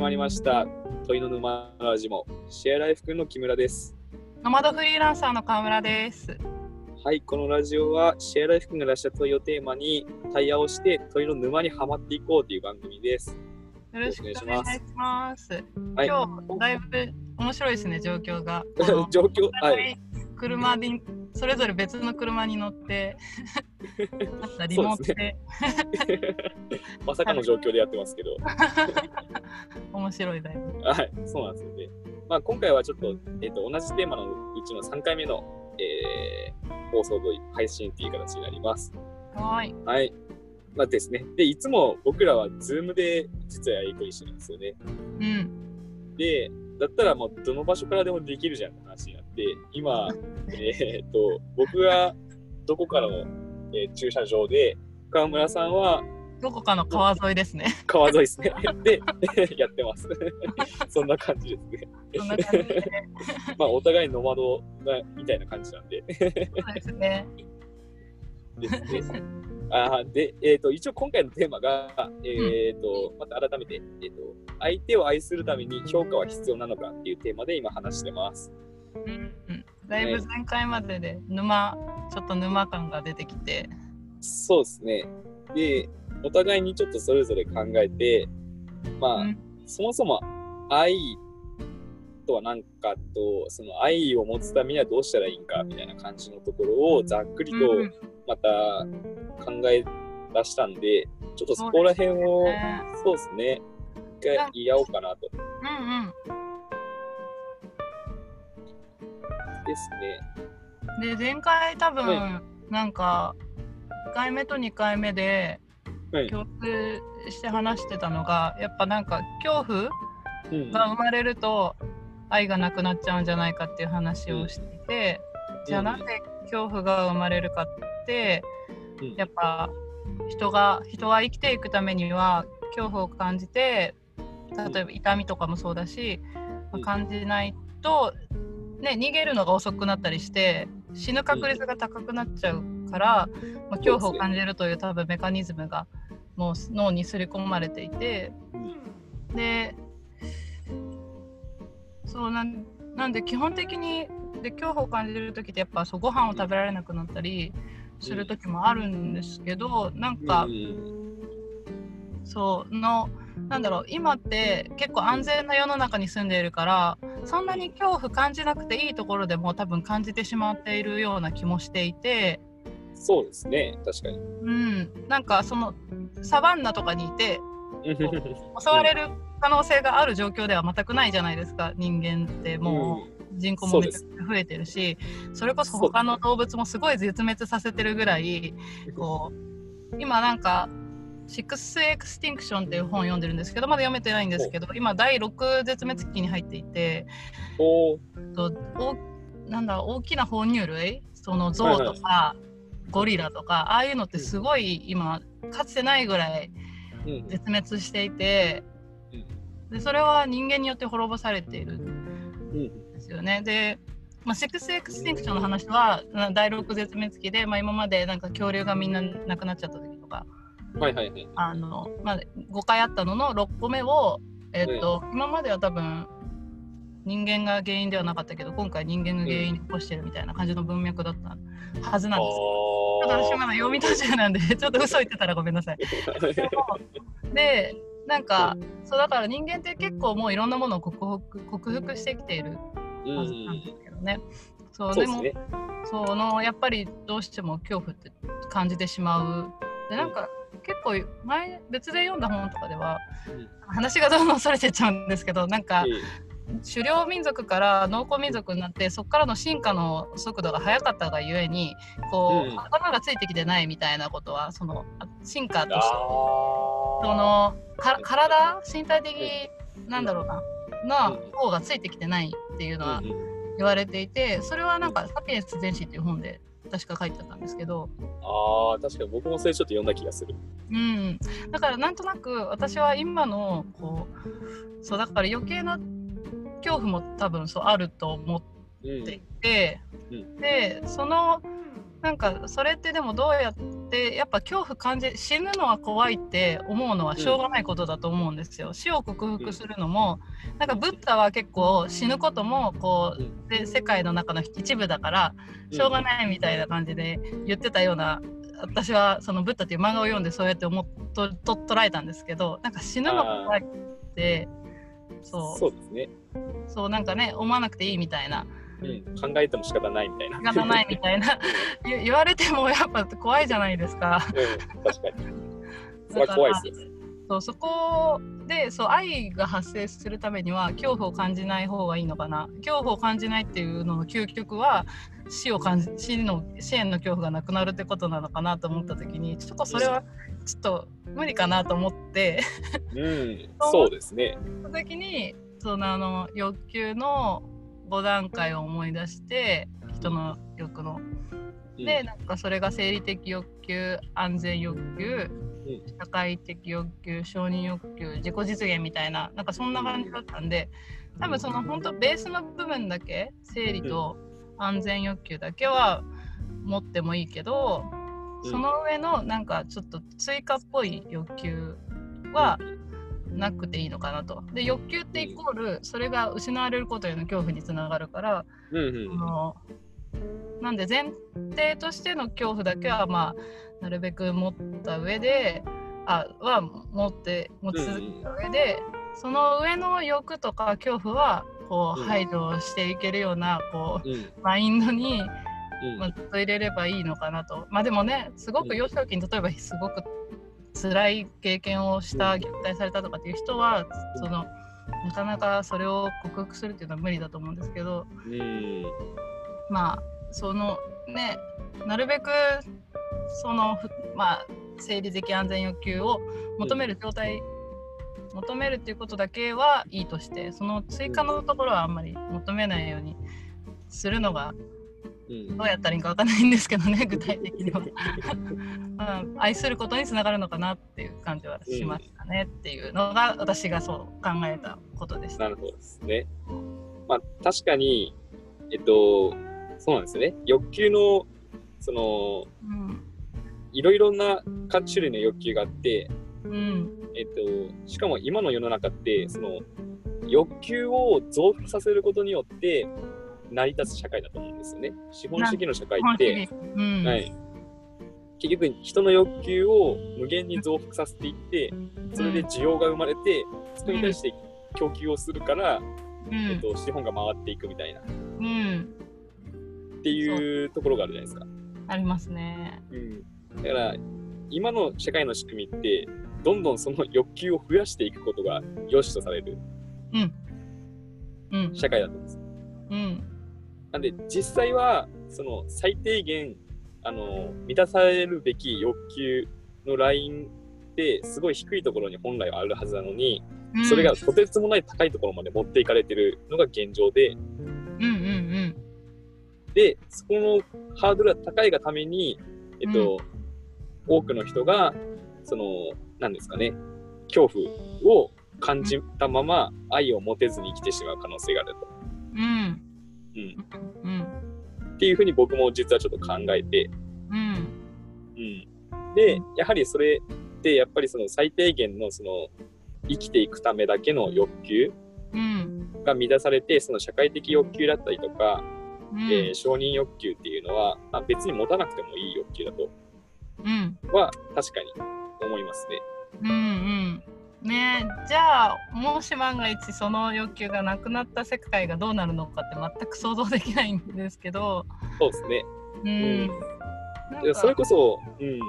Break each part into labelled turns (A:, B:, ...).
A: まりました。問いの沼ラジモシェアライフくんの木村です。
B: ノマドフリーランサーの川村です。
A: はいこのラジオはシェアライフくんが出した問いをテーマに対話をして問いの沼にはまっていこうという番組です。
B: よろしくお願いします。
A: はい。
B: 今日だいぶ面白いですね状況が。
A: 状況はい。
B: 車にそれぞれ別の車に乗ってリモートで
A: まさかの状況でやってますけど
B: 面白いだいぶ。
A: はいそうなんですよねまあ今回はちょっと,、えっと同じテーマのうちの3回目の、えー放送と配信っていう形になります
B: はい。
A: はい。まあですね。で、いつも僕らは Zoom で実はやり取りしてるんですよね。
B: うん。
A: で、だったらもうどの場所からでもできるじゃんって話になって、今、えーっと、僕がどこからの、えー駐車場で、川村さんは
B: どこかの川沿いですね。
A: 川沿いですね。で、やってます。そんな感じですね。
B: そんな感じで。
A: まあ、お互いノマドなみたいな感じなんで。
B: そうですね。
A: ですね。あーで、えー、と一応今回のテーマが、えーとまた改めて、えーと、相手を愛するために評価は必要なのかっていうテーマで今話してます。
B: うんうん。だいぶ前回までで沼ちょっと沼感が出てきて。
A: そうですね。で、お互いにちょっとそれぞれ考えて、まあ、
B: うん
A: そもそも愛とは何かと、その愛を持つためにはどうしたらいいんかみたいな感じのところをざっくりと
B: うん
A: また考え出したんで、ちょっとそこら辺を、
B: ね
A: そうですね。一回言い合おうかなと。
B: うんうん。
A: ですね。
B: で前回多分、
A: は
B: なんか1回目と2回目で
A: はい。
B: 共通して話してたのがやっぱなんか恐怖
A: うん
B: が生まれると愛がなくなっちゃうんじゃないかっていう話をしていて、じゃあなぜ恐怖が生まれるかって
A: うん。
B: やっぱ人が人は生きていくためには恐怖を感じて例えば痛みとかもそうだし、まあ感じないと、ね、逃げるのが遅くなったりして死ぬ確率が高くなっちゃうから、まあ、恐怖を感じるという多分メカニズムがもう脳に刷り込まれていてでそうなんなんで基本的にで恐怖を感じる時ってやっぱそうご飯を食べられなくなったりする時もあるんですけどなんか
A: うん
B: そうのなんだろう今って結構安全な世の中に住んでいるからそんなに恐怖感じなくていいところでも多分感じてしまっているような気もしていて、
A: そうですね。確かに。
B: うん、なんかそのサバンナとかにいて 襲われる可能性がある状況では全くないじゃないですか人間ってもう人口もめちゃくちゃ増えてるしそれこそ他の動物もすごい絶滅させてるぐらいこう今なんか「 Sixth Extinction」っていう本を読んでるんですけどまだ読めてないんですけど今第6絶滅期に入っていて
A: おー。
B: とおなんだ大きな哺乳類？そのゾウとかゴリラとかああいうのってすごい今かつてないぐらい
A: うん
B: 絶滅していてでそれは人間によって滅ぼされているん
A: うん
B: ですよね。で、まあ、セックスエクスティンクションの話はな第6絶滅期で、まあ、今までなんか恐竜がみんな亡くなっちゃった時
A: はいはいはい。
B: あの、まあ、5回あったのの6個目を、えっと今までは多分人間が原因ではなかったけど今回人間が原因に起こしてるみたいな感じの文脈だったはずなんです。
A: あ
B: ただ私まだ読み途中なんで ちょっと嘘言ってたらごめんなさい。でなんかそうだから人間って結構もういろんなものを克服克服してきている
A: う
B: はずなん
A: ん
B: ですけどね。そうでも
A: そうですね。
B: そのやっぱりどうしても恐怖って感じてしまう。でなんか結構前別で読んだ本とかでは話がどんどんそれてっちゃうんですけどなんか狩猟民族から農耕民族になってそこからの進化の速度が速かったがゆえにこう、
A: うん。
B: 頭がついてきてないみたいなことはその進化と
A: あ
B: して。そのか体身体的なんだろうなな
A: うん。
B: 方がついてきてないっていうのは言われていてそれはなんか「サピエンス全史」っていう本で確か書いてあったんですけど、
A: あー確かに僕もそれちょっと読んだ気がする。
B: うん、だからなんとなく私は今のこうそうだから余計な恐怖も多分そうあると思っ
A: うん
B: て。いて、
A: うん。
B: でそのなんかそれってでもどうやっでやっぱ恐怖感じ死ぬのは怖いって思うのはしょうがないことだと思うんですよ。死を克服するのも、なんかブッダは結構死ぬこともこうで世界の中の一部だからしょうがないみたいな感じで言ってたような私はそのブッダっていう漫画を読んでそうやって思っとと捉えたんですけどなんか死ぬのが怖いってそう。
A: そうですね。
B: そうなんかね思わなくていいみたいな
A: うん、考えても仕方ないみたいな。
B: 仕方ないみたいな 言言われてもやっぱ怖いじゃないですか。
A: うん、確かに。怖いですよ。
B: そうそこでそう愛が発生するためには恐怖を感じない方がいいのかな恐怖を感じないっていうのの究極は死を感じ死の死への恐怖がなくなるってことなのかなと思った時にちょっとそれはちょっと無理かなと思って
A: うん、そうですね。
B: その時にそのあの欲求の5段階を思い出して人の欲の。
A: うん。
B: でなんかそれが生理的欲求安全欲求
A: うん。
B: 社会的欲求承認欲求自己実現みたいななんかそんな感じだったんで多分その本当ベースの部分だけ生理と安全欲求だけは持ってもいいけど
A: うん。
B: その上のなんかちょっと追加っぽい欲求はなくていいのかなと。で欲求ってイコールそれが失われることへの恐怖につながるから
A: うんうん。
B: あのなんで前提としての恐怖だけはまあなるべく持った上であは持って持ち続けた上で、その上の欲とか恐怖はこう
A: うん。
B: 排除していけるようなこ
A: うん。
B: うマインドに、
A: うん。
B: まあ、ずっと入れればいいのかなと。まあでもねすごく幼少期に例えばすごく辛い経験をした虐待されたとかっていう人はそのなかなかそれを克服するっていうのは無理だと思うんですけど、まあそのねなるべくそのまあ生理的安全欲求を求める状態、求めるっていうことだけはいいとしてその追加のところはあんまり求めないようにするのがどうやったらいいかわかんないんですけどね 具体的には、うん、愛することにつながるのかなっていう感じはしましたねっていうのが私がそう考えたことでした。
A: なるほどですね。まあ確かに、えっと、そうなんですよね。欲求の、その、
B: うん
A: いろいろな各種類の欲求があって、
B: うん
A: えっと、しかも今の世の中って、その、欲求を増幅させることによって成り立つ社会だと思うんですよね。資本主義の社会って、
B: うん
A: はい、結局人の欲求を無限に増幅させていって、それで需要が生まれて、そこに対して供給をするから、
B: うん
A: えっと、資本が回っていくみたいな、っ
B: うん
A: ていうところがあるじゃないですか。
B: ありますね。
A: うん、だから、今の社会の仕組みって、どんどんその欲求を増やしていくことが良しとされる
B: うん。うん。
A: 社会だと思うんです。
B: うん。
A: なんで、実際は、その最低限、あの、満たされるべき欲求のラインって、すごい低いところに本来はあるはずなのに、
B: うん
A: それがとてつもない高いところまで持っていかれてるのが現状で、
B: うんうん
A: で、そこのハードルが高いがために、えっと、多くの人が、その、何ですかね、恐怖を感じたまま愛を持てずに生きてしまう可能性があると。
B: うん。うん。
A: っていうふうに僕も実はちょっと考えて、
B: うん。
A: うん。で、やはりそれって、やっぱりその最低限のその、生きていくためだけの欲求。が満たされて、その社会的欲求だったりとか、
B: うん。
A: えー承認欲求っていうのは、まあ、別に持たなくてもいい欲求だと
B: うん。
A: は確かに思いますね。
B: うん。うん。ねえじゃあもし万が一その欲求がなくなった世界がどうなるのかって全く想像できないんですけど、
A: そうですね。
B: うん。なん
A: それこそ、うん、
B: うん。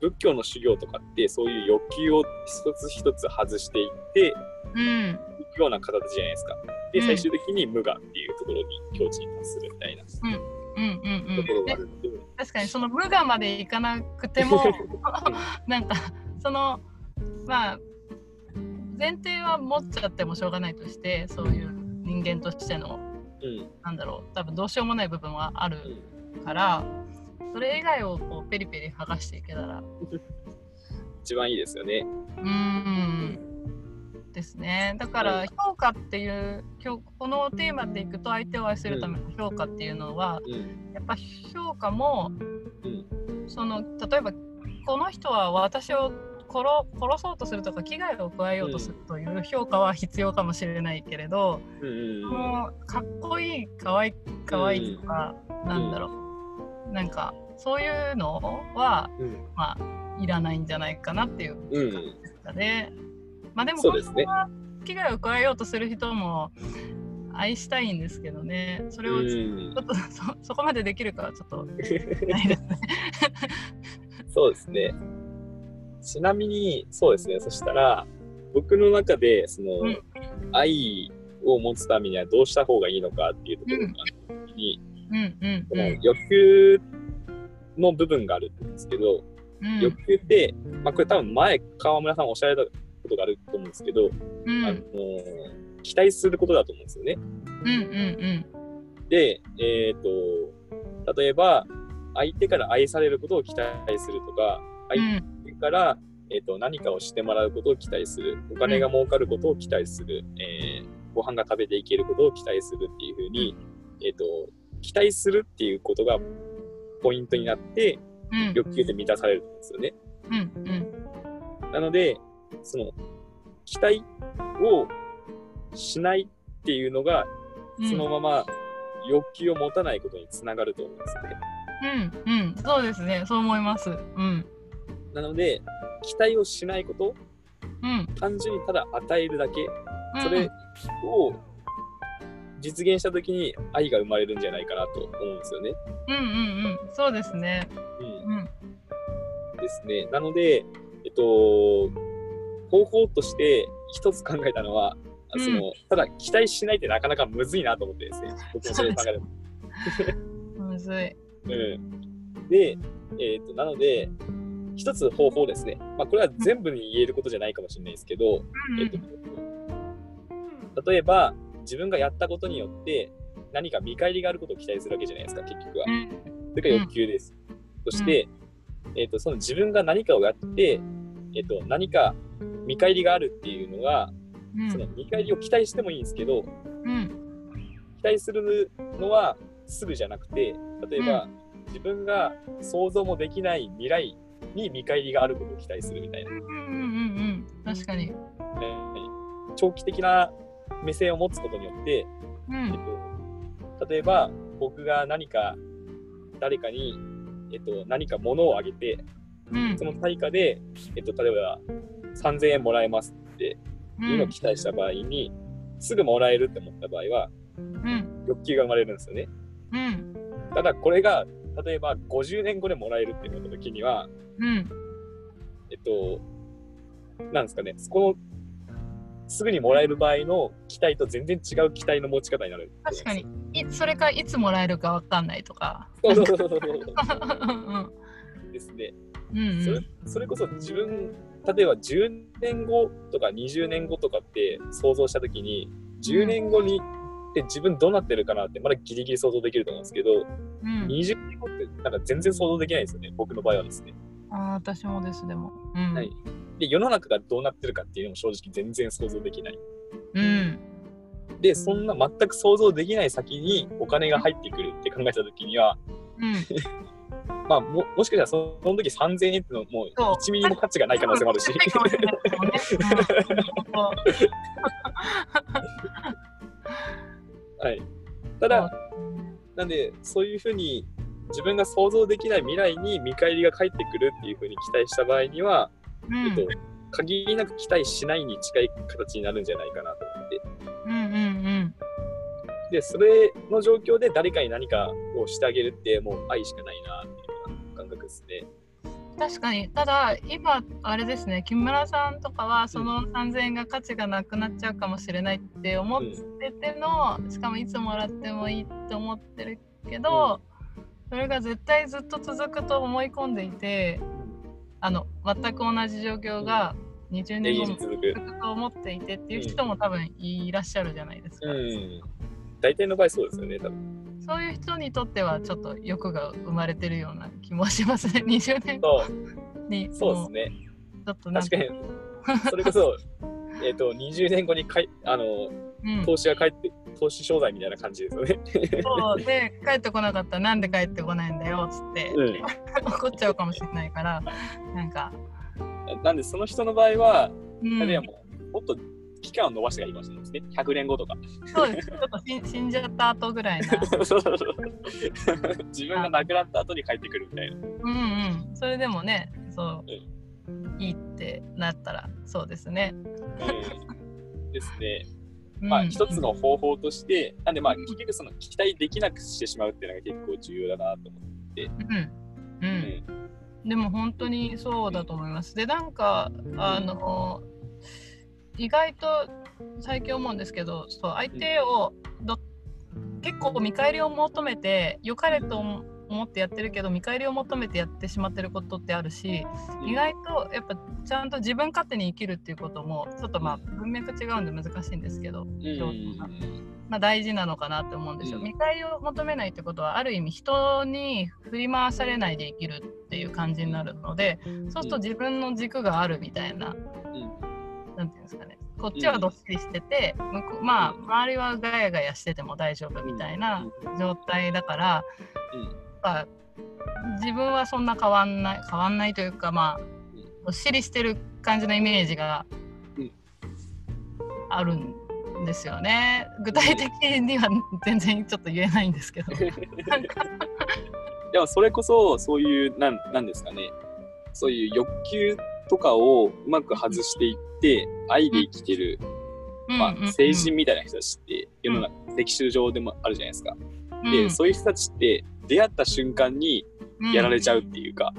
A: 仏教の修行とかってそういう欲求を一つ一つ外していって
B: うん。
A: いくような形じゃないですか。で、
B: うん
A: 最終的に無我っていうところに境地に達するみたいな
B: うん。うん。うん。
A: ところが
B: で
A: あるので、
B: 確かにその無我までいかなくても なんかそのまあ前提は持っちゃってもしょうがないとしてそういう人間としての
A: うん、
B: なんだろう多分どうしようもない部分はある
A: うん。
B: からそれ以外をこうペリペリ剥がしていけたら。
A: 一番いいですよね。
B: うーん。ですね。だから評価っていう今日このテーマでいくと相手を愛するための評価っていうのは
A: うん、
B: やっぱ評価も
A: うん、
B: その例えばこの人は私を殺殺そうとするとか危害を加えようとするという評価は必要かもしれないけれど、
A: うん
B: もうかっこいいかわいかわいいとか、なんだろう。なんかそういうのは
A: うん。
B: まあいらないんじゃないかなっていう
A: うん。
B: ですかね。まあでも本当は危害を加えようとする人も愛したいんですけどね。それをち
A: うん。
B: ょっと そそこまでできるかはちょっと ないですね。
A: そうですね。ちなみに、そうですね。そしたら、僕の中で、その、
B: うん。
A: 愛を持つためにはどうした方がいいのかっていうところが、に、
B: うんうん。
A: この
B: うん
A: 欲求の部分があるんですけど、
B: うん。
A: 欲求って、まあ、これ多分前、川村さんおっしゃられたことがあると思うんですけど、
B: うん。
A: あの期待することだと思うんですよね。
B: うんうん
A: で、えっ、と、例えば、相手から愛されることを期待するとか、
B: うん。
A: 相手から、えー、と何かをしてもらうことを期待する、お金が儲かることを期待する、えーご飯が食べていけることを期待するっていうふうに、えー、と期待するっていうことがポイントになって、
B: うん。
A: 欲求って満たされるんですよね。
B: うんうん。
A: なので、その、期待をしないっていうのが、
B: うん。
A: そのまま欲求を持たないことにつながると思うんですよね。
B: うんうん。そうですね。そう思います。うん
A: なので、期待をしないこと、
B: うん。
A: 単純にただ与えるだけ、
B: うん。
A: それを実現したときに愛が生まれるんじゃないかなと思うんですよね。
B: うんうんうん。そうですね。
A: うん。
B: うん。
A: ですね。なので、えっと、方法として一つ考えたのは、
B: うん。
A: そのただ期待しないってなかなかむずいなと思ってですね、僕もそれ考える
B: むずい。
A: うん、で、えっとなので、一つ方法ですね。まあ、これは全部に言えることじゃないかもしれないですけど、
B: うん
A: えっと、例えば自分がやったことによって何か見返りがあることを期待するわけじゃないですか、結局は。
B: うん。
A: それが欲求です。そして、えっとその自分が何かをやって、えっと何か見返りがあるっていうのが、
B: うん。
A: その見返りを期待してもいいんですけど、
B: うん。
A: 期待するのはすぐじゃなくて、例えば、自分が想像もできない未来に見返りがあることを期待するみたいな。
B: うんうんうんうん確かに。
A: えー長期的な目線を持つことによって、
B: うん。
A: えっと、例えば僕が何か誰かに、えっと、何か物をあげて
B: うん。
A: その対価で、えっと、例えば3000円もらえますっていうのを期待した場合に、すぐもらえるって思った場合は
B: うん。
A: 欲求が生まれるんですよね。
B: うん。
A: ただこれが例えば50年後でもらえるってなった時には、
B: うん。
A: えっと、なんですかね、そこのすぐにもらえる場合の期待と全然違う期待の持ち方になる。
B: 確かに。いそれかいつもらえるかわかんないとか。
A: そうそうそうそうそう。
B: う ん
A: ですね。
B: うん
A: それそれこそ自分、例えば10年後とか20年後とかって想像したときに、10年後にって自分どうなってるかなってまだギリギリ想像できると思うんですけど、
B: うん。
A: 20年後ってなんか全然想像できないですよね、僕の場合はですね。
B: あー私もですでも。うん。
A: はい。で、世の中がどうなってるかっていうのも正直全然想像できない。
B: うん。
A: で、そんな全く想像できない先にお金が入ってくるって考えたときには、
B: うん。
A: まあも、もしかしたらその時3000円ってのもう。1ミリも価値がない可能性もあるし。はい。ただ、なんで、そういうふうに自分が想像できない未来に見返りが返ってくるっていうふうに期待した場合には、
B: うん
A: えっと、限りなく期待しないに近い形になるんじゃないかなと思って。
B: うんうんうん
A: で、それの状況で誰かに何かをしてあげるって、もう愛しかないなっていうような感覚ですね。
B: 確かにただ今あれですね木村さんとかはその3000円が価値がなくなっちゃうかもしれないって思ってての、しかもいつもらってもいいって思ってるけど、それが絶対ずっと続くと思い込んでいてあの全く同じ状況が20
A: 永
B: 年後も
A: 遠に続く。
B: 続くと思っていてっていう人も多分いらっしゃるじゃないですか。
A: うん。大体の場合そうですよね、多分。
B: そういう人にとってはちょっと欲が生まれてるような気もしますね。20年後。
A: そう、
B: に
A: そうですね。
B: ちょっと
A: 確かに、それこそ、えっと、20年後にかいあの
B: うん。
A: 投資が返って投資商材みたいな感じですよね。
B: そう。で帰ってこなかった。らなんで帰ってこないんだよ。っつって、
A: うん。
B: 怒っちゃうかもしれないから。なんか、
A: なんでその人の場合は、
B: うん。
A: あれはもうもっと期間を延ばしてがいいかもしれないですね。100年後とか。
B: そうですちょっと死んじゃった後ぐらいな
A: そうそうそう自分が亡くなった後に帰ってくるみたいな。
B: うんうんそれでもねそう、いいってなったらそうですね。
A: うんですね。
B: うん
A: まあ一つの方法として、なんでまあ結局その期待できなくしてしまうっていうのが結構重要だなと思って。
B: うんう
A: うんん
B: でも本当にそうだと思います。でなんかあの意外と最近思うんですけどそう相手をど結構見返りを求めて良かれと思思ってやってるけど見返りを求めてやってしまってることってあるし意外とやっぱちゃんと自分勝手に生きるっていうこともちょっとまあ文脈違うんで難しいんですけど、
A: うん。
B: まあ、大事なのかなって思うんですよ。
A: うん。
B: 見返りを求めないってことはある意味人に振り回されないで生きるっていう感じになるのでそうすると自分の軸があるみたいな、なんていうんですかね。こっちはどっしりしてて、向こうまあ周りはガヤガヤしてても大丈夫みたいな状態だから、やっぱ自分はそんな変わんない変わんないというかまあどっしりしてる感じのイメージが
A: うん。
B: あるんですよね。具体的には全然ちょっと言えないんですけど。
A: でもそれこそそういうなんなんですかね。そういう欲求とかをうまく外していって愛で生きてる、まあ成人みたいな人たちって世の中、歴史上でもあるじゃないですか。
B: うん。
A: でそういう人たちって出会った瞬間にやられちゃうっていうか、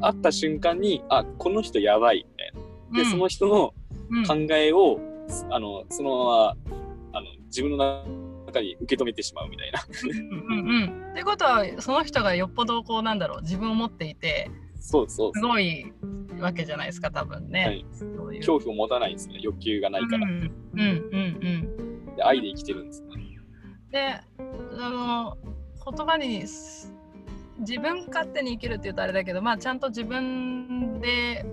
A: 会った瞬間にあこの人やばいみたいな。
B: うん。
A: で、その人の
B: うん。
A: 考えを、あのそのままあの自分の中に受け止めてしまうみたいな。
B: うんうんうんってことはその人がよっぽどこうなんだろう自分を持っていて
A: そうそう。
B: すごいわけじゃないですか多分ね。
A: はい
B: そういう
A: 恐怖を持たないんですね欲求がないから。
B: うんうんうん
A: で愛で生きてるんですね。
B: であの言葉にす自分勝手に生きるって言うとあれだけどまあちゃんと自分で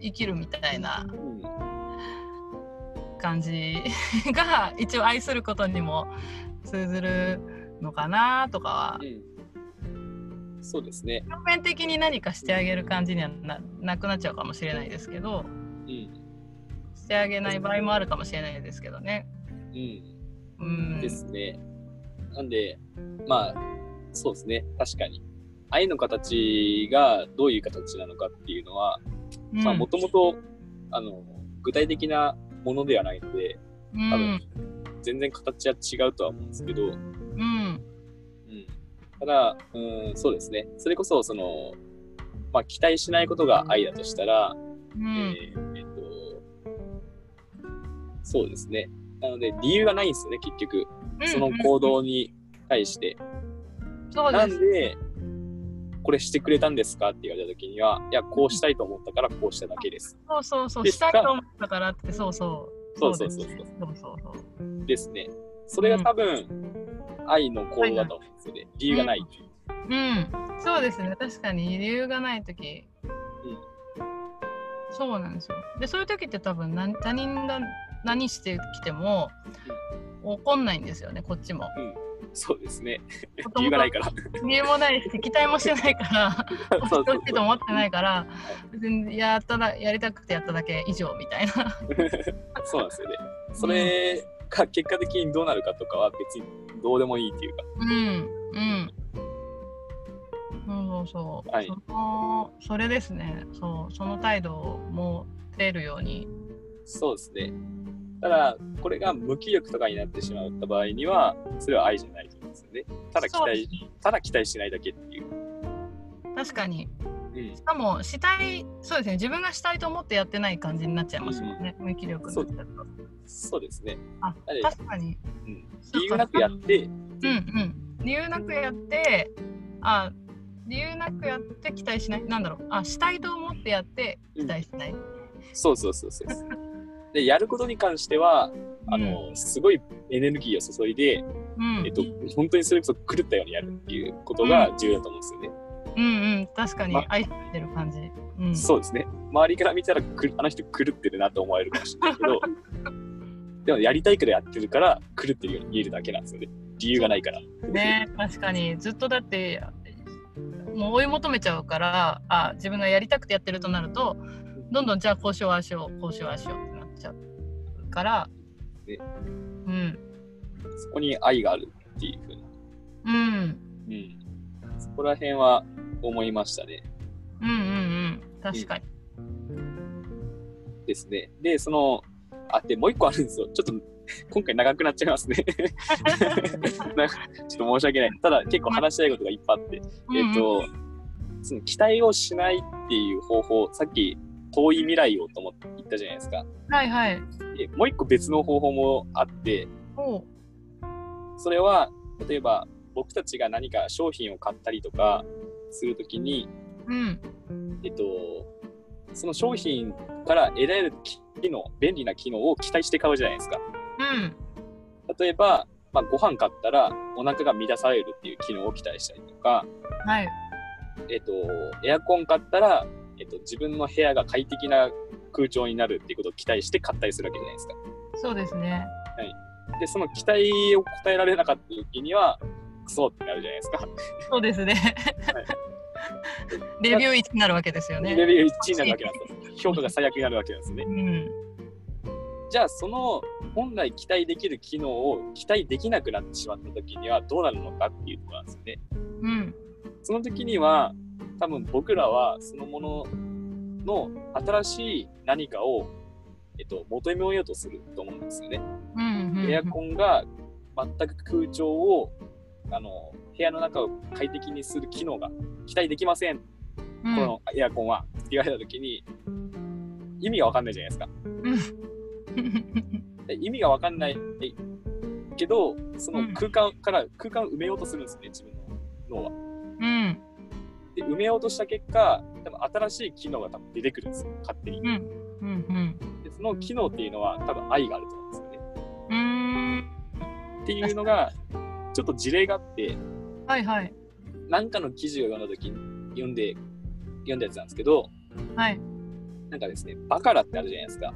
B: 生きるみたいな
A: うん
B: 感じが一応愛することにも通ずるのかなとかは
A: うん、そうですね。
B: 表面的に何かしてあげる感じにはななくなっちゃうかもしれないですけど
A: うん。
B: してあげない場合もあるかもしれないですけどね。
A: う。
B: うんん
A: ですね。なんで、まあ、そうですね。確かに。愛の形がどういう形なのかっていうのは、
B: うん
A: まあ、もともと、あの、具体的なものではないので、
B: うん
A: 多分、全然形は違うとは思うんですけど。ただ、うん、そうですね。それこそ、その、まあ、期待しないことが愛だとしたら、
B: うん
A: えーえっと、そうですね。なので、理由がないんですよね、結局。その行動に対して。な
B: そうです
A: んで、これしてくれたんですかって言われたときには、いや、こうしたいと思ったからこうしただけです。
B: そうそうそう
A: で
B: したいと思ったからってそうそう
A: そうそうそうそう
B: そうそうそう
A: ですね。それが多分、愛の行動だと思うんですよね。理由がない。
B: うんそうですね確かに理由がない時、そうなんですよでそういう時って多分何他人が何してきても怒んないんですよねこっちも
A: そうですね。理由がないから。
B: 理由もないし期待もしてないから
A: そうそ
B: と思ってないから別にやっただやりたくてやっただけ以上みたいな
A: そうなんですよね。それが結果的にどうなるかとかは別にどうでもいいっていうか。
B: うん。うん。そうそうそう、
A: はい。
B: そのそれですね。そうその態度を持てるように。
A: そうですね。ただ、これが無気力とかになってしまった場合には、それは愛じゃないと思うんですよね。ただ期待、ただ期待しないだけっていう。
B: 確かに。
A: うん
B: しかもしたいそうですね。自分がしたいと思ってやってない感じになっちゃいますもんね、無気力になっちゃうと。
A: そうですね。
B: あ確かに。
A: うん、理由なくやって、
B: うんうん。理由なくやってあ理由なくやって期待しない。なんだろう。あしたいと思ってやって期待しない、
A: そうそうそうそう。で、やることに関しては、あの、すごいエネルギーを注いで、
B: うん。
A: えっと、本当にそれこそ狂ったようにやるっていうことが重要だと思うんですよね。
B: うんうん確かに
A: ま
B: 愛してる感じ、うん、
A: そうですね。周りから見たらくあの人狂ってるなと思われるかもしれないけど、でもやりたいからやってるから狂ってるように見えるだけなんですよね。理由がないから。
B: ね確かにずっとだってもう追い求めちゃうからあ自分がやりたくてやってるとなるとどんどんじゃあこうしようああしようこうしようああしようってなっちゃうから
A: ね
B: うん
A: そこに愛があるっていうふうな。
B: うん
A: うん。そこら辺は思いましたね。
B: うんうんうん確かに、
A: ですね。で、その、あ、で、もう一個あるんですよ。ちょっと、今回長くなっちゃいますね。なんかちょっと申し訳ない。ただ、結構話したいことがいっぱいあって、えっと、その期待をしないっていう方法、さっき遠い未来をと思って言ったじゃないですか。
B: はいはい
A: でもう一個別の方法もあって、それは、例えば僕たちが何か商品を買ったりとかするときに、
B: うん。
A: えっと、その商品から得られる機能、便利な機能を期待して買うじゃないですか。
B: うん。
A: 例えば、まあ、ご飯買ったらお腹が満たされるっていう機能を期待したりとか、
B: はい。
A: えっと、エアコン買ったら、えっと、自分の部屋が快適な空調になるっていうことを期待して買ったりするわけじゃないですか。
B: そうですね。
A: で、その期待を応えられなかった時には、クソってなるじゃないですか。
B: そうですね、レビュー1になるわけですよね
A: レベル1になるわけなんですよ。評価が最悪になるわけなんですね
B: う。ん
A: じゃあ、その本来期待できる機能を期待できなくなってしまった時にはどうなるのかっていうところなんですよね。
B: うん
A: その時には、多分僕らはそのものの新しい何かを、えっと、求めようとすると思うんですよね。
B: うんうん
A: エアコンが全く空調をあの部屋の中を快適にする機能が期待できません、
B: うん。
A: このエアコンは。って言われた時に意味が分かんないじゃないですか。で意味が分かんないけどその空間から空間を埋めようとするんですね自分の脳は。
B: うん。
A: で埋めようとした結果多分新しい機能が多分出てくるんですよ勝手に。
B: うん。うん
A: でその機能っていうのは多分愛があると思うんですよね。
B: うんうん。
A: っていうのがちょっと事例があって
B: はいはい。
A: 何かの記事を読んだ時に読んで読んだやつなんですけど
B: はい。
A: なんかですねバカラってあるじゃないですか。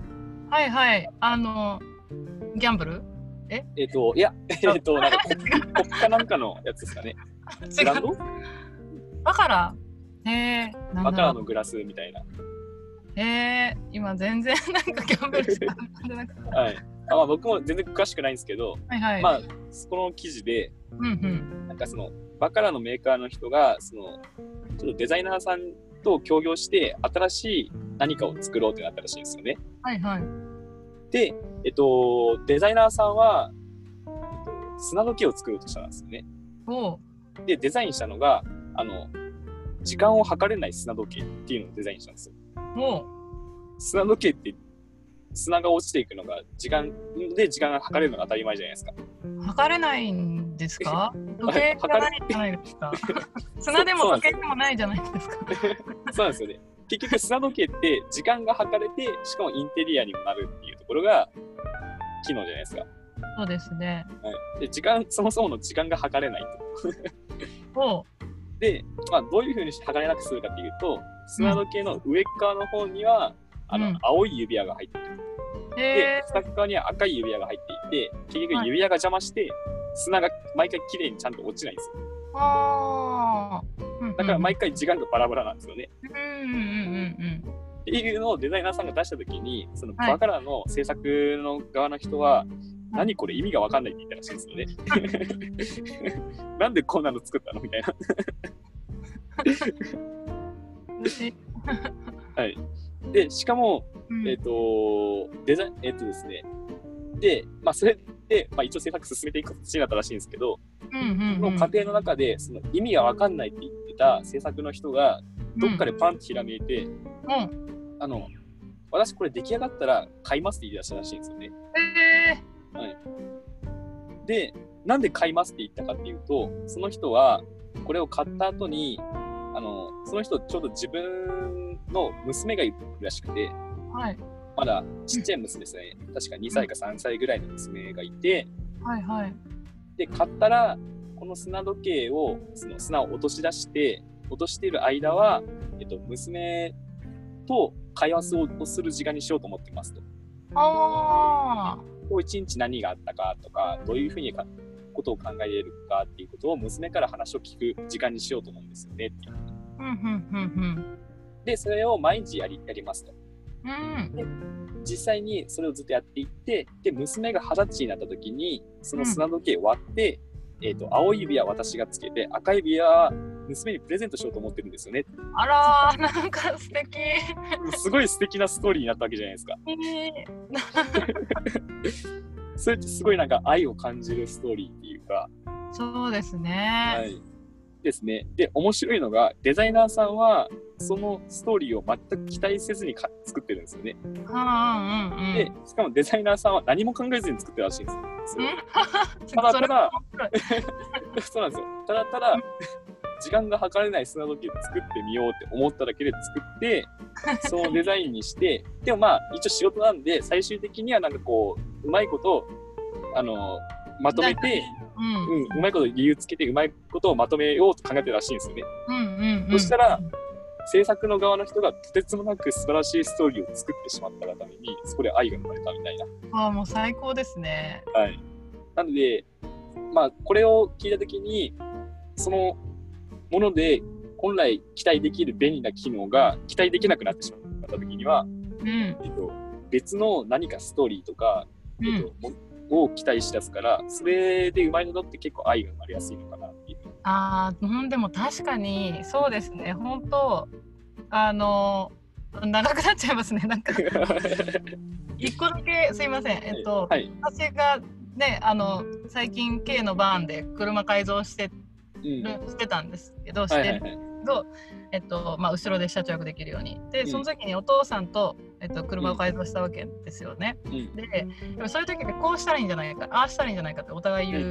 B: はいはい。あのギャンブル？
A: え？っ、といやえっ、となんか国国家なんかのやつですかね。ブランド？
B: バカラ？へえなん
A: バカラ
B: だ
A: のグラスみたいな。
B: へえ今全然なんかギャンブルしか浮かんでなくて
A: はい。あまあ、僕も全然詳しくないんですけど、
B: はいはい
A: まあ、この記事で、
B: うんうん
A: なんかその、バカラのメーカーの人が、その、ちょっとデザイナーさんと協業して、新しい何かを作ろうってなったらしいんですよね。
B: はいはい
A: で、えっと、デザイナーさんは、えっと、砂時計を作ろうとしたんですよね。で、デザインしたのが、あの、時間を測れない砂時計っていうのをデザインしたんですよ。砂時計って、砂が落ちていくのが、時間で時間が測れるのが当たり前じゃないですか。
B: 測れないんですか？時計じゃないじゃないですか 砂でも時計でもないじゃないですか
A: そうなんですよね。結局砂時計って時間が測れて、しかもインテリアにもなるっていうところが機能じゃないですか。
B: そうですね
A: はい、で時間、そもそもの時間が測れないと。で、まあ、どういうふうにして測れなくするかっていうと、砂時計の上側の方には、あの
B: うん
A: 青い指輪が入っている。
B: へ
A: で
B: え、
A: 下側には赤い指輪が入っていて、結局指輪が邪魔して、砂が毎回綺麗にちゃんと落ちないんですよ。
B: ああ
A: だから毎回時間がバラバラなんですよね。っていうのをデザイナーさんが出したときに、その
B: はい
A: バカラの制作の側の人は、何これ意味がわかんないって言ったらしいんですよね。なんでこんなの作ったのみたいな。はい。で、しかも、
B: うん。
A: えっ、と、デザイン、えっ、とですね。で、まあ、それで、まあ、一応制作進めていく形になったらしいんですけど、その過程の中で、その意味がわかんないって言ってた制作の人が、どっかでパンってひらめいて、
B: うん。
A: あの、私これ出来上がったら買いますって言い出したらしいんですよね。
B: え
A: で、なんで買いますって言ったかっていうと、その人は、これを買った後に、あの、その人、ちょうど自分の娘がいるらしくて、
B: ー、はい
A: まだちっちゃい娘ですね。確か2歳か3歳ぐらいの娘がいて、
B: はいはい
A: で、買ったら、この砂時計を、その砂を落とし出して、落としている間は、えっと、娘と会話をする時間にしようと思ってますと。
B: ああ
A: 今日一日何があったかとか、どういうふうにかことを考えれるかっていうことを娘から話を聞く時間にしようと思うんですよねっていう。
B: うんうんうん
A: で、それを毎日やりやりますと。
B: うん、
A: で実際にそれをずっとやっていって、で、娘が二十歳になった時に、その砂時計割って、うん、えっ、ー、と、青指は私がつけて、赤指は娘にプレゼントしようと思ってるんですよね。
B: あらー、なんか素敵
A: すごい素敵なストーリーになったわけじゃないですか。それってすごいなんか愛を感じるストーリーっていうか。
B: そうですね。
A: はい。ですね。で、面白いのが、デザイナーさんは、そのストーリーを全く期待せずにか作ってるんですよね。
B: はあうんうん、
A: で、しかもデザイナーさんは何も考えずに作ってるらしいんですよ。ただただ、そうなんですよ。ただただ、時間が計れない砂時計作ってみようって思っただけで作って、そのデザインにして、でもまあ、一応仕事なんで、最終的にはなんかこう、うまいこと、あの、まとめて、うん、うん、うまいこと理由つけて、うまいことをまとめようと考えてるらしいんですよね。
B: うんうんうん、
A: そしたら、制作の側の人がとてつもなく素晴らしいストーリーを作ってしまったがために、そこで愛が生まれたみたいな。
B: ああ、もう最高ですね。
A: はい。なので、まあ、これを聞いたときに、そのもので本来期待できる便利な機能が期待できなくなってしまったときには、
B: うんえ
A: っと、別の何かストーリーとか、えっと、うん、を期待しだすから、それで生まれたのって結構愛が生まれやすいのかなっ。
B: ああ、でも確かにそうですね。本当あの長くなっちゃいますね。なんか。一個だけすいません。えっと、はい、私がねあの最近 K のバーンで車改造してしてたんですけど、してるけど、えっとまあ、後ろで車中泊できるように。でその時にお父さんと、えっと、車を改造したわけですよね、
A: うん、
B: でそういう時にこうしたらいいんじゃないかああしたらいいんじゃないかってお互い言う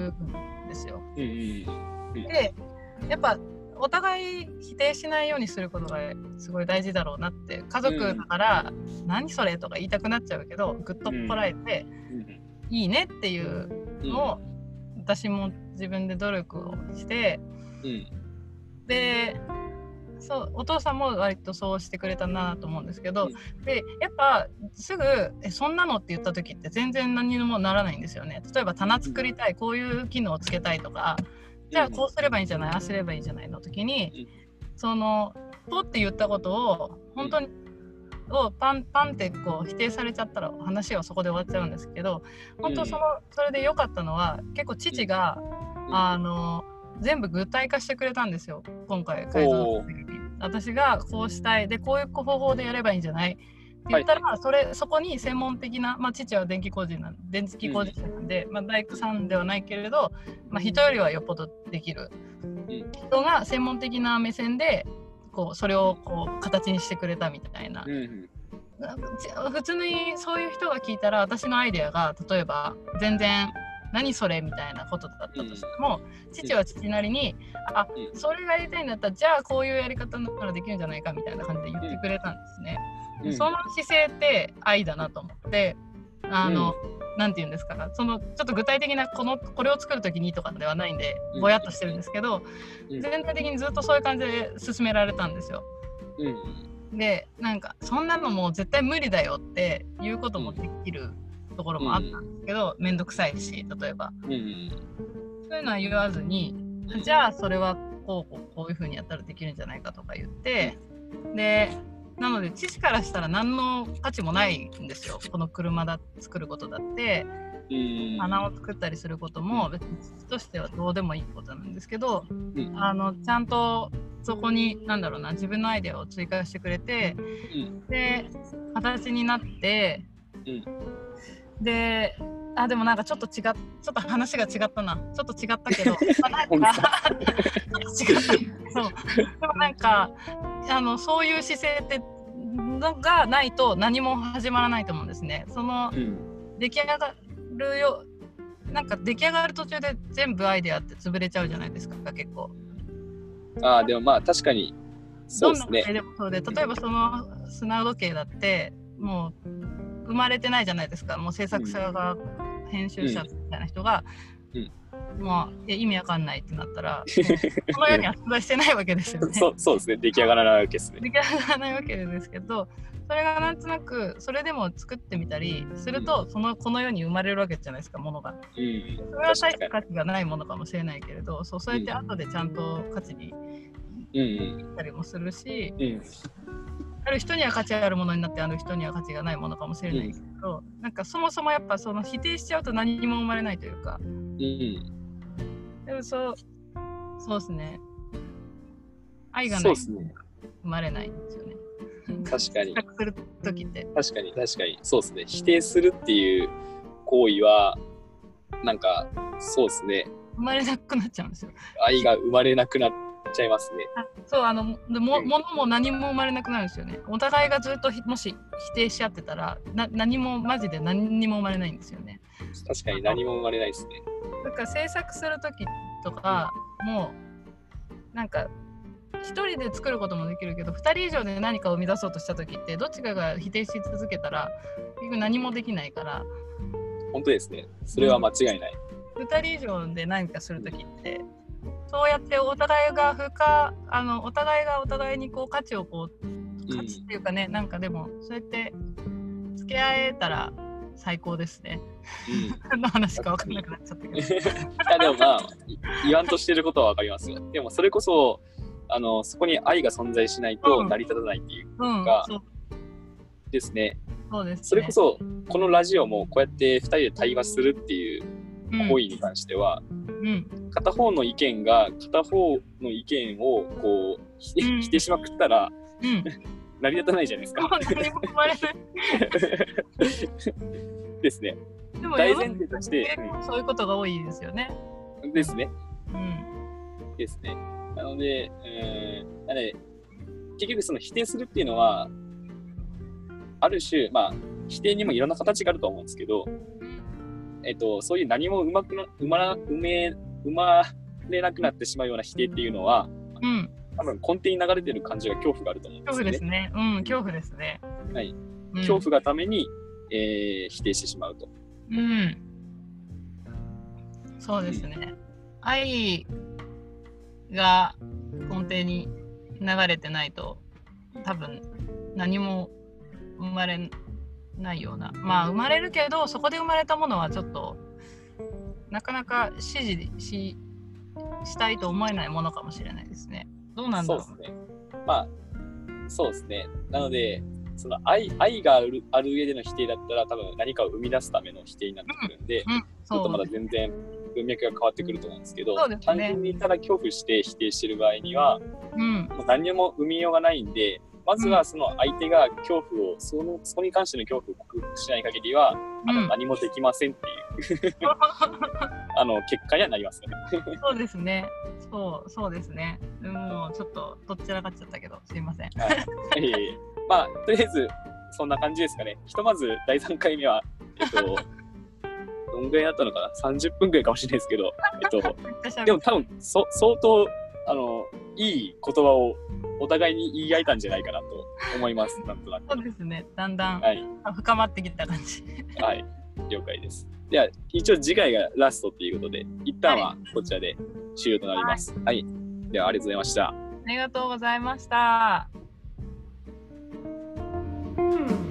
B: んですよ、
A: うん、
B: でやっぱお互い否定しないようにすることがすごい大事だろうなって家族だから「何それ?」とか言いたくなっちゃうけどぐっとこらえて「いいね」っていうのを私も自分で努力をして、
A: うん、
B: でそうお父さんも割とそうしてくれたなと思うんですけど、うん、でやっぱすぐえ「そんなの?」って言った時って全然何にもならないんですよね。例えば棚作りたいこういう機能をつけたいとか、じゃあこうすればいいんじゃない？ああすればいいんじゃない？の時に、その「ポ」って言ったことを本当にをパンパンってこう否定されちゃったら話はそこで終わっちゃうんですけど本当そのそれで良かったのは結構父が、あの全部具体化してくれたんですよ今回改造の時に。私がこうしたい。でこういう方法でやればいいんじゃない？言ったら、はい、それそこに専門的な、まあ、父は電気工事なん電気工事者なんで、うん、まあ、大工さんではないけれど、まあ、人よりはよっぽどできる。人が専門的な目線でこうそれをこう形にしてくれたみたいな。
A: うん
B: 普通にそういう人が聞いたら私のアイデアが例えば全然何それみたいなことだったとしても、うん、父は父なりに、うん、あそれがやりたいんだったらじゃあこういうやり方ならできるんじゃないかみたいな感じで言ってくれたんですね。うん、その姿勢って愛だなと思ってあの、なんて言うんですかそのちょっと具体的なこのこれを作る時にとかではないんでぼやっとしてるんですけど、全体的にずっとそういう感じで進められたんですよ。
A: うん、
B: でなんかそんなのもう絶対無理だよっていうこともできるところもあったんですけど面倒、くさいし例えば、
A: そういう
B: のは言わずにじゃあそれはこうこうこういうふうにやったらできるんじゃないかとか言ってでなので父からしたら何の価値もないんですよ。この車だ作ることだって。花を作ったりすることも別に父としてはどうでもいいことなんですけど、あのちゃんとそこに何だろうな自分のアイデアを追加してくれて、で形になって、であでもなんかちょっと違っちょっと話が違ったな。ちょっと違ったけど なんかちょっと違ったそう。でもなんかあのそういう姿勢ってのがないと何も始まらないと思うんですね。その、うん、出来上がるよなんか出来上がる途中で全部アイデアって潰れちゃうじゃないですか結構。
A: ああでもまあ確かにそうですね。
B: でもそうで例えばその砂時計だってもう生まれてないじゃないですかもう制作者が編集者みたいな人が、まあ、意味わかんないってなったら、この世には存在してないわけですよね。
A: そうそうですね、出来上がらないわけですね。
B: 出来上がらないわけですけど、それがなんとなく、それでも作ってみたりすると、そのこの世に生まれるわけじゃないですか、ものが。
A: うん、
B: それは大した価値がないものかもしれないけれど、そうそうやって後でちゃんと価値にしたりもするし、
A: うん、
B: ある人には価値あるものになってある人には価値がないものかもしれないけど、うん、なんかそもそもやっぱその否定しちゃうと何も生まれないというか、
A: うん、
B: でもそう。そうですね。愛がない、
A: ね、
B: 生まれないんですよね。
A: 確かに。
B: する時って。
A: 確かに確かに。そうですね。否定するっていう行為はなんかそうですね。
B: 生まれなくなっちゃうんですよ。
A: 愛が生まれなくなっちゃいますね。
B: そうあのもものも何も生まれなくなるんですよね。お互いがずっともし否定し合ってたらな何もマジで何にも生まれないんですよね。
A: 確かに何も生まれないですね。
B: だから制作する時とかもうなんか1人で作ることもできるけど2人以上で何かを生み出そうとした時ってどっちかが否定し続けたら結局何もできないから
A: 本当ですねそれは間違いない、
B: うん、2人以上で何かする時ってそうやってお互いが深あのお互いがお互いにこう価値をこう価値っていうかね、うん、なんかでもそうやって付き合えたら最高ですね。うん、の話か分かんなくなっちゃったけど。い
A: やでもまあ言わんとしてることは分かりますよ。でもそれこそあのそこに愛が存在しないと成り立たないっていうか、うんうん、ですね。
B: そうです、ね、
A: それこそこのラジオもこうやって2人で対話するっていう行為に関しては、
B: うん、
A: 片方の意見が片方の意見をこう否定しまくったら、
B: うん、
A: 成り立たないじゃないですか。ですね。
B: でも大前提として、そういうことが多いですよね。
A: ですね。
B: うん、
A: ですね。なので、えー、なので結局その否定するっていうのはある種、まあ、否定にもいろんな形があると思うんですけど、えっと、そういう何もうまくな、うま、うめ、生まれなくなってしまうような否定っていうのは、
B: うん。
A: 多分根底に流れてる感じが恐怖があると思うんです
B: よね。恐怖ですね。うん、恐怖ですね。
A: はい。うん、恐怖がために、えー、否定してしまうと。
B: うん。そうですね。うん、愛が根底に流れてないと、多分何も生まれないようなまあ生まれるけどそこで生まれたものはちょっとなかなか支持ししたいと思えないものかもしれないですね。どうなんだろう
A: そうですね。まあそうですね。なのでその愛愛があるある上での否定だったら多分何かを生み出すための否定になってくるんで、
B: うんうん、
A: ちょっとまだ全然文脈が変わってくると思うんですけど、
B: ね、
A: 単純にただ恐怖して否定してる場合には、
B: うん、
A: 何も生みようがないんでまずはその相手が恐怖を、そのそこに関しての恐怖を克服しない限りは、あの何もできませんっていう あの結果にはなりますよね。
B: そうですね。そう、そうですね。もうちょっとどっちらかっちゃったけど、すいません。
A: はい、えー、まあ、とりあえず、そんな感じですかね。ひとまず第3回目は、えっと、どんぐらいだったのかな ?30 分ぐらいかもしれないですけど、えっと、でも多分そ相当あのいい言葉をお互いに言い合えたんじゃないかなと思います。なんとなく。
B: そうですね。だんだん、
A: はい、
B: 深まってきた感じ。
A: はい、了解です。では一応次回がラストということで、一旦はこちらで終了となります。はい、はい、ではありがとうございました。あ
B: りがとうございました。うん